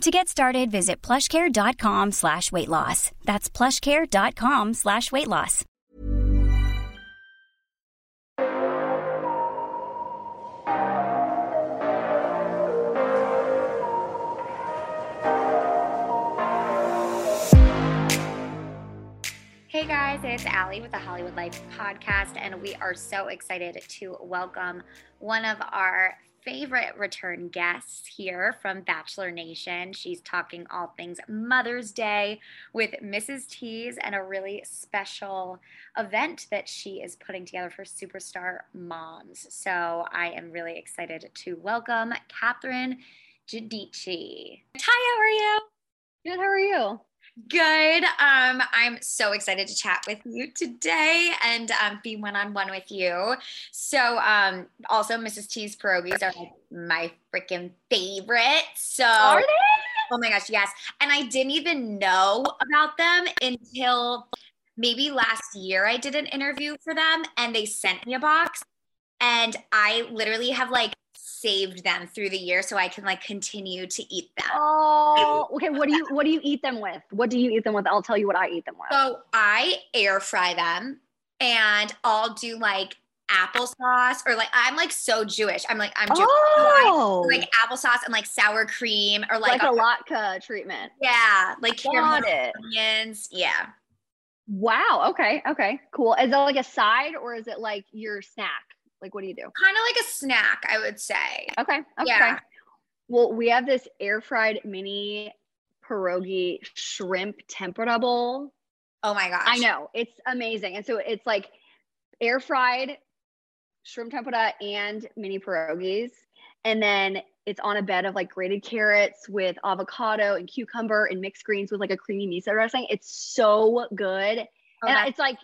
To get started, visit plushcare.com slash weight loss. That's plushcare.com slash weight loss. Hey guys, it's Allie with the Hollywood Life podcast, and we are so excited to welcome one of our favorite return guests here from Bachelor Nation. She's talking all things Mother's Day with Mrs. T's and a really special event that she is putting together for superstar moms. So I am really excited to welcome Catherine Giudice. Hi, how are you? Good, how are you? Good. Um, I'm so excited to chat with you today and um, be one on one with you. So, um, also, Mrs. T's pierogies are like my freaking favorite. So, Are they? oh my gosh, yes. And I didn't even know about them until maybe last year. I did an interview for them and they sent me a box. And I literally have like saved them through the year so I can like continue to eat them. Oh, okay. What do you what do you eat them with? What do you eat them with? I'll tell you what I eat them with. So I air fry them and I'll do like applesauce or like I'm like so Jewish. I'm like I'm Jewish. Oh, like applesauce and like sour cream or like, like, a latke treatment. yeah, like Got it. onions. Yeah. Wow. Okay. Okay. Cool. Is it like a side or is it like your snack? Like, what do you do? Kind of like a snack, I would say. Okay. Okay. Yeah. Well, we have this air fried mini pierogi shrimp tempura bowl. Oh my gosh. I know it's amazing, and so it's like air fried shrimp tempura and mini pierogies, and then it's on a bed of like grated carrots with avocado and cucumber and mixed greens with like a creamy miso dressing. It's so good, Oh, and it's like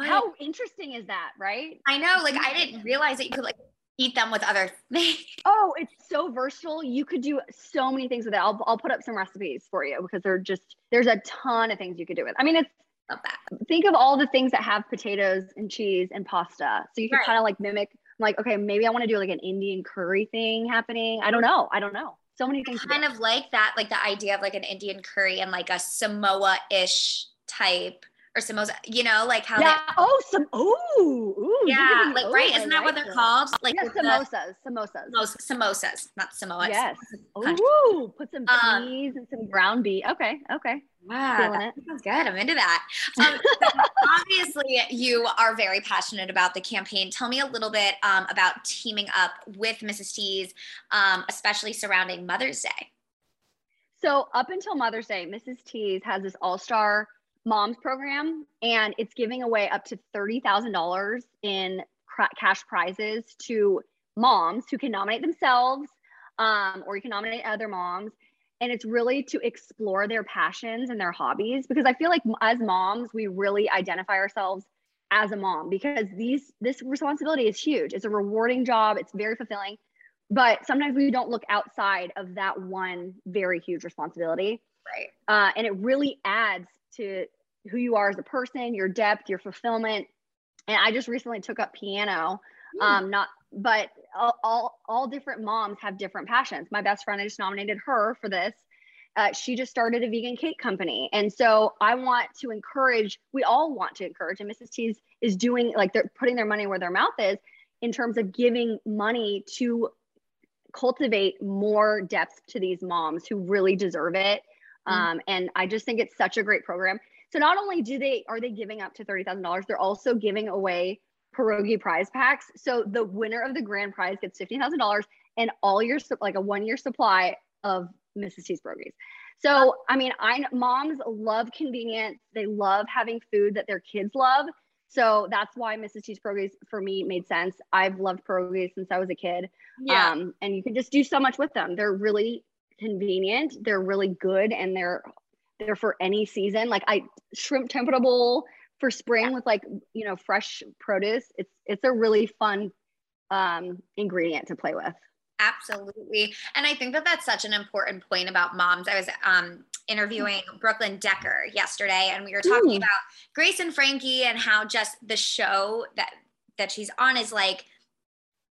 good. how interesting is that, right? I know, like I didn't realize that you could like eat them with other things. Oh, it's so versatile. You could do so many things with it. I'll I'll put up some recipes for you because they're just there's a ton of things you could do with. I mean, it's Love that. think of all the things that have potatoes and cheese and pasta. So you can Right. kind of like mimic, like, okay, maybe I want to do like an Indian curry thing happening. I don't know. I don't know. So many things. do. kind of like that, like the idea of like an Indian curry and like a Samoa-ish type or Samosa, you know, like how yeah. Oh, some. Ooh. Ooh. yeah, like right, isn't that what they're it. called? Like Yeah, with the- samosas. Samosas. Samosas, not Samoa. Yes. Ooh, put some Um, cheese and some ground beef. Okay. Okay. Wow, that sounds good. I'm into that. Um, so obviously, you are very passionate about the campaign. Tell me a little bit um, about teaming up with Mrs. T's, um, especially surrounding Mother's Day. So up until Mother's Day, Mrs. T's has this all-star moms program, and it's giving away up to thirty thousand dollars in cra- cash prizes to moms who can nominate themselves, um, or you can nominate other moms. And it's really to explore their passions and their hobbies because I feel like as moms, we really identify ourselves as a mom because these this responsibility is huge. It's a rewarding job. It's very fulfilling but sometimes we don't look outside of that one very huge responsibility Right. uh, and it really adds to who you are as a person your depth your fulfillment and i just recently took up piano um not but all, all all different moms have different passions my best friend i just nominated her for this uh, she just started a vegan cake company and so i want to encourage we all want to encourage and mrs t's is doing like they're putting their money where their mouth is in terms of giving money to cultivate more depth to these moms who really deserve it. Mm. Um, and I just think it's such a great program. So not only do they are they giving up to thirty thousand dollars, they're also giving away pierogi prize packs. So the winner of the grand prize gets fifteen thousand dollars and all your like a one year supply of Mrs. T's pierogies. So I mean, I moms love convenience. They love having food that their kids love. So that's why Mrs. T's pierogies for me made sense. I've loved pierogies since I was a kid. Um, and you can just do so much with them. They're really convenient. They're really good, and they're they're for any season. Like I shrimp tempura bowl for spring with like you know fresh produce it's it's a really fun um ingredient to play with absolutely and i think that that's such an important point about moms i was um interviewing brooklyn decker yesterday and we were talking Ooh. about grace and frankie and how just the show that that she's on is like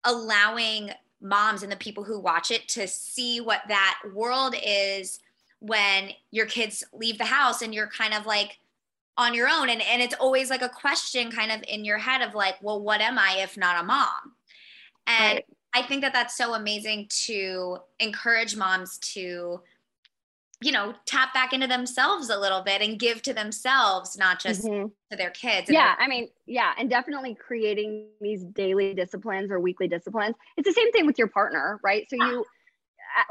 allowing moms and the people who watch it to see what that world is when your kids leave the house and you're kind of like on your own. And and it's always like a question kind of in your head of like well what am i if not a mom? And right. i think that that's so amazing to encourage moms to you know tap back into themselves a little bit and give to themselves not just mm-hmm. to their kids. Yeah i mean yeah and definitely creating these daily disciplines or weekly disciplines. It's the same thing with your partner right? So you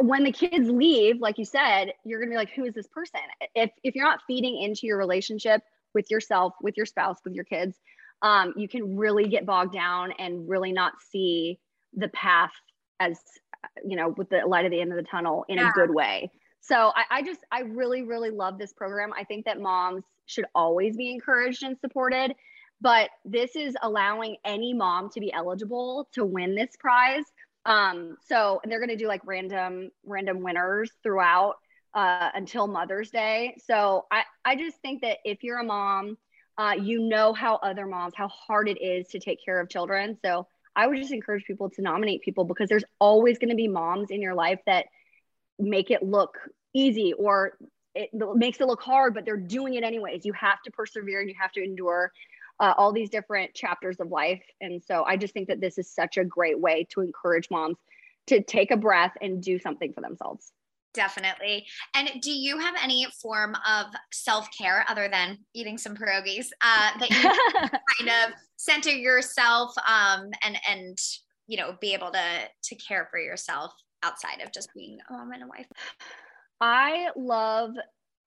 when the kids leave like you said you're gonna be like who is this person if if you're not feeding into your relationship with yourself, with your spouse, with your kids, um, you can really get bogged down and really not see the path as you know with the light at the end of the tunnel in yeah. a good way. So I, I just I really really love this program. I think that moms should always be encouraged and supported, but this is allowing any mom to be eligible to win this prize. Um, so they're going to do like random random winners throughout uh, until Mother's Day. So I, I just think that if you're a mom, uh, you know how other moms, how hard it is to take care of children. So I would just encourage people to nominate people because there's always going to be moms in your life that make it look easy or it makes it look hard, but they're doing it anyways. You have to persevere and you have to endure uh, all these different chapters of life. And so I just think that this is such a great way to encourage moms to take a breath and do something for themselves. Definitely. And do you have any form of self care other than eating some pierogies uh, that you kind of center yourself um, and and you know be able to to care for yourself outside of just being a mom and a wife? I love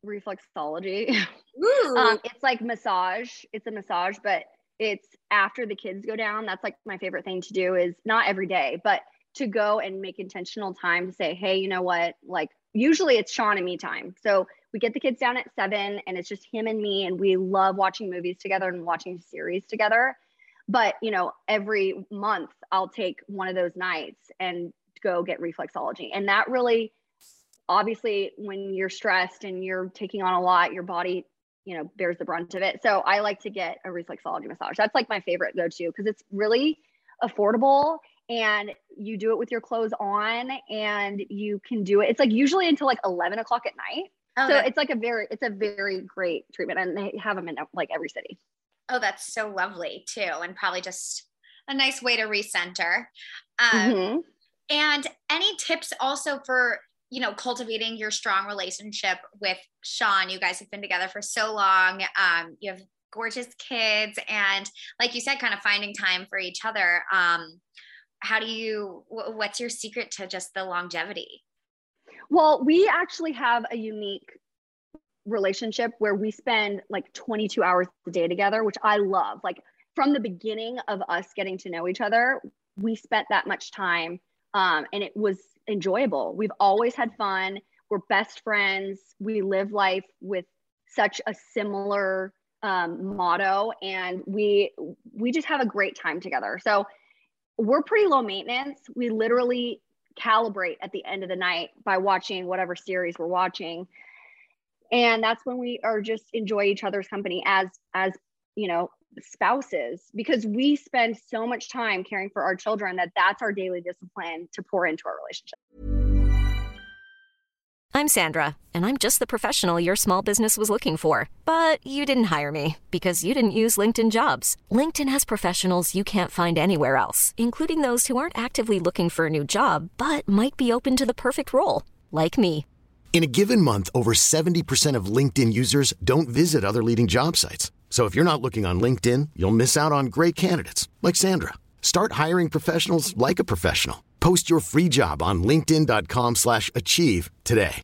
reflexology. um, it's like massage. It's a massage, but it's after the kids go down. That's like my favorite thing to do. Is not every day, but to go and make intentional time to say, hey, you know what? Like, usually it's Sean and me time. So we get the kids down at seven and it's just him and me. And we love watching movies together and watching series together. But, you know, every month I'll take one of those nights and go get reflexology. And that really, obviously, when you're stressed and you're taking on a lot, your body you know bears the brunt of it so i like to get a reflexology massage that's like my favorite go-to because it's really affordable and you do it with your clothes on and you can do it. It's like usually until like 11 o'clock at night. Oh, so it's like a very, it's a very great treatment and they have them in like every city. Oh, that's so lovely too. And probably just a nice way to recenter. Um, mm-hmm. And any tips also for, you know, cultivating your strong relationship with Sean? You guys have been together for so long. Um, you have gorgeous kids and like you said, kind of finding time for each other. Um, how do you what's your secret to just the longevity well we actually have a unique relationship where we spend like 22 hours a day together which i love like from the beginning of us getting to know each other we spent that much time um, and it was enjoyable we've always had fun we're best friends we live life with such a similar um, motto and we we just have a great time together so we're pretty low maintenance. We literally calibrate at the end of the night by watching whatever series we're watching. And that's when we are just enjoy each other's company as as you know spouses because we spend so much time caring for our children that that's our daily discipline to pour into our relationship. I'm Sandra, and I'm just the professional your small business was looking for. But you didn't hire me because you didn't use LinkedIn jobs. LinkedIn has professionals you can't find anywhere else, including those who aren't actively looking for a new job but might be open to the perfect role, like me. In a given month, over 70% of LinkedIn users don't visit other leading job sites. So if you're not looking on LinkedIn, you'll miss out on great candidates like Sandra. Start hiring professionals like a professional. Post your free job on linkedin.com slash achieve today.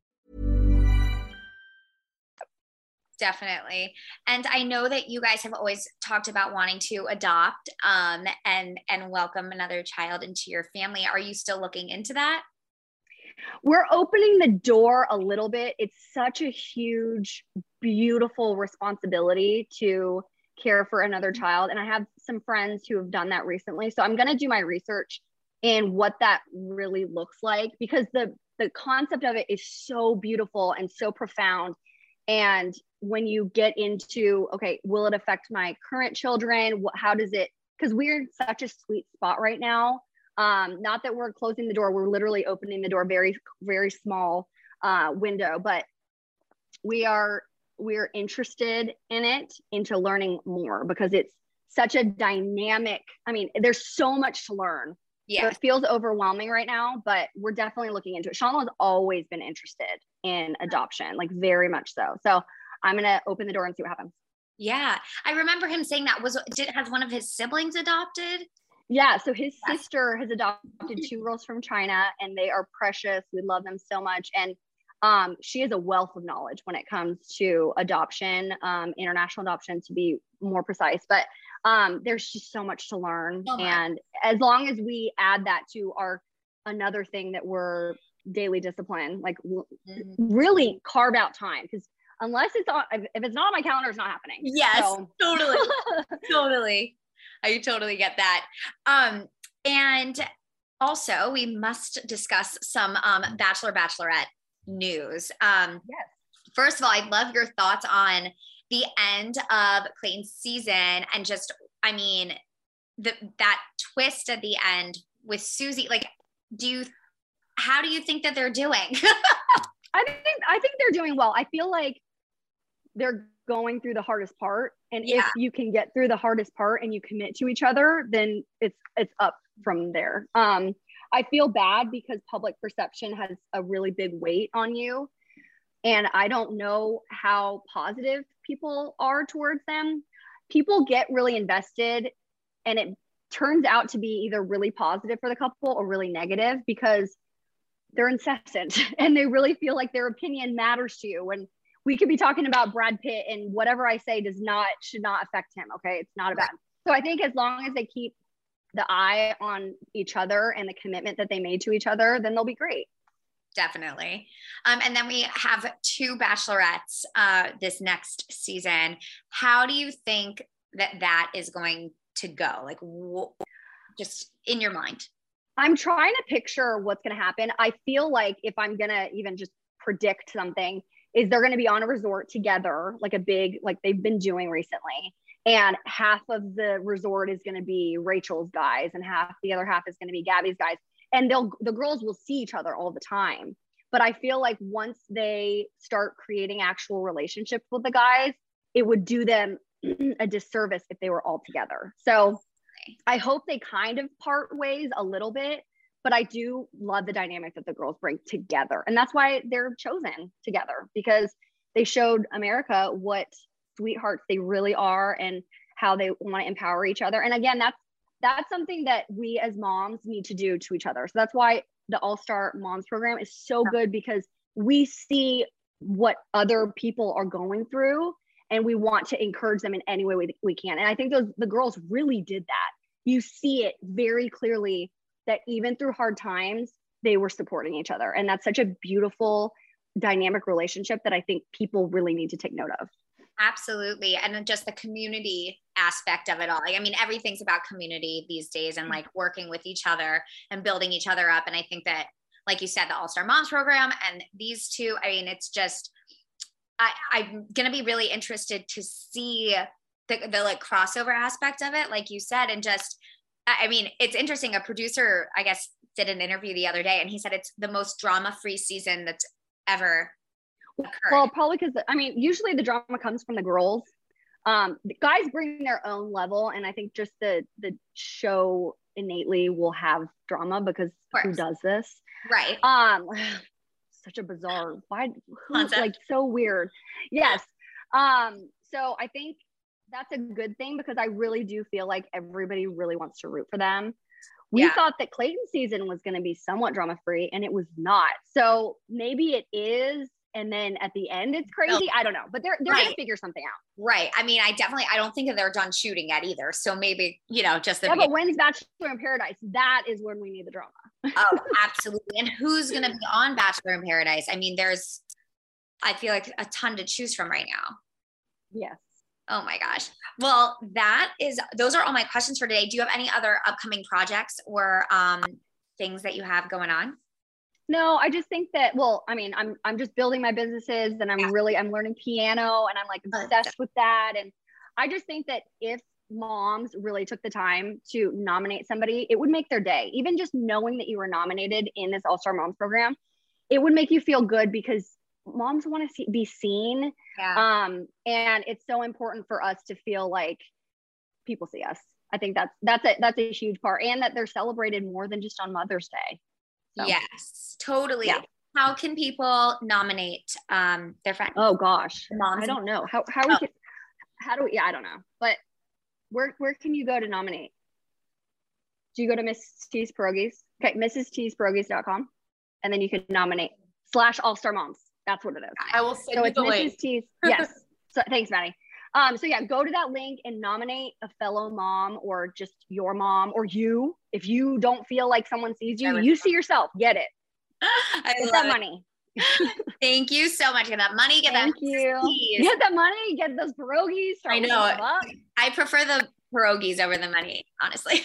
Definitely. And I know that you guys have always talked about wanting to adopt um, and, and welcome another child into your family. Are you still looking into that? We're opening the door a little bit. It's such a huge, beautiful responsibility to care for another child. And I have some friends who have done that recently. So I'm going to do my research in what that really looks like because the the concept of it is so beautiful and so profound and when you get into okay will it affect my current children how does it because we're in such a sweet spot right now um not that we're closing the door we're literally opening the door very very small uh window but we are we're interested in it into learning more because it's such a dynamic i mean there's so much to learn. Yeah. so it feels overwhelming right now but we're definitely looking into it. Sean has always been interested in adoption like very much so. So i'm gonna open the door and see what happens. Yeah. I remember him saying that was did has one of his siblings adopted yeah so his sister has adopted two girls from china and they are precious we love them so much and um, she has a wealth of knowledge when it comes to adoption, um, international adoption to be more precise. But um, there's just so much to learn. Oh and as long as we add that to our another thing that we're daily discipline, like mm-hmm. really carve out time because unless it's on, if it's not on my calendar, it's not happening. Yes, so. totally, totally. I totally get that. Um, and also we must discuss some um, bachelor bachelorette news. Um, yes. First of all, I'd love your thoughts on the end of Clayton's season and just, I mean, the, that twist at the end with Susie. Like, do you, how do you think that they're doing? I think, I think they're doing well. I feel like they're going through the hardest part. And yeah. if you can get through the hardest part and you commit to each other, then it's, it's up from there. Um, I feel bad because public perception has a really big weight on you. And I don't know how positive people are towards them. People get really invested, and it turns out to be either really positive for the couple or really negative because they're incessant and they really feel like their opinion matters to you. And we could be talking about Brad Pitt, and whatever I say does not, should not affect him. Okay. It's not about. So I think as long as they keep the eye on each other and the commitment that they made to each other, then they'll be great. Definitely. Um, and then we have two bachelorettes uh, this next season. How do you think that that is going to go? Like, wh- just in your mind. I'm trying to picture what's going to happen. I feel like if I'm going to even just predict something, is they're going to be on a resort together, like a big, like they've been doing recently. And half of the resort is going to be Rachel's guys and half the other half is going to be Gabby's guys. And they'll the girls will see each other all the time. But I feel like once they start creating actual relationships with the guys it would do them a disservice if they were all together. So I hope they kind of part ways a little bit but I do love the dynamic that the girls bring together and that's why they're chosen together because they showed America what sweethearts they really are and how they want to empower each other. And again, that's that's something that we as moms need to do to each other. So that's why the All Star Moms program is so good because we see what other people are going through and we want to encourage them in any way we, we can. And I think those the girls really did that. You see it very clearly that even through hard times, they were supporting each other. And that's such a beautiful dynamic relationship that I think people really need to take note of. Absolutely. And just the community aspect of it all. Like, I mean, everything's about community these days and like working with each other and building each other up. And I think that, like you said, the All Star Moms program and these two, I mean, it's just, I, I'm going to be really interested to see the, the like crossover aspect of it, like you said, and just, I mean, it's interesting. A producer, I guess, did an interview the other day and he said it's the most drama free season that's ever occurred? Well, probably because I mean, usually the drama comes from the girls. Um, the guys bring their own level, and I think just the the show innately will have drama because who does this? Right. Um, such a bizarre why who, like so weird. Yes. Um, so I think that's a good thing because I really do feel like everybody really wants to root for them. We yeah. thought that Clayton season was going to be somewhat drama free and it was not. So maybe it is and then at the end it's crazy. I don't know, but they're they're right. gonna figure something out. Right. I mean, I definitely I don't think that they're done shooting yet either. So maybe you know just the yeah. But when's Bachelor in Paradise? That is when we need the drama. oh, absolutely. And who's gonna be on Bachelor in Paradise? I mean, there's I feel like a ton to choose from right now. Yes. Oh my gosh. Well, that is those are all my questions for today. Do you have any other upcoming projects or um things that you have going on? No, I just think that well, I mean, I'm I'm just building my businesses and I'm yeah. really I'm learning piano and I'm like obsessed with that and I just think that if moms really took the time to nominate somebody, it would make their day. Even just knowing that you were nominated in this All-Star Moms program, it would make you feel good because moms want to see, be seen. Yeah. Um, and it's so important for us to feel like people see us. I think that's that's a that's a huge part, and that they're celebrated more than just on Mother's Day. So, yes, totally. Yeah. How can people nominate um, their friends? Oh gosh, moms. I don't know how how oh. we can, how do we? Yeah, I don't know. But where where can you go to nominate? Do you go to Miss T's Pierogies? Okay, Mrs. T's Pierogies.com, and then you can nominate slash All Star Moms. That's what it is. I will send so you the Mrs. link. T's. Yes. so thanks, Maddie. Um, so yeah, go to that link and nominate a fellow mom or just your mom or you. If you don't feel like someone sees you, you see yourself. Get it. I get that it. money. Thank you so much. Get that money. Get Thank that. you. Get that money. Get those pierogies. I know. I prefer the pierogies over the money, honestly.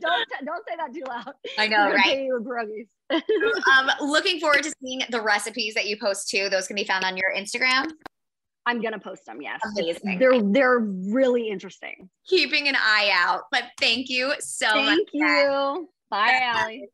don't don't say that too loud. I know, right? You with pierogies. um, looking forward to seeing the recipes that you post too. Those can be found on your Instagram. I'm gonna post them. Yes, Amazing. they're they're really interesting. Keeping an eye out. But thank you so thank much. Thank you. Bye, Allie.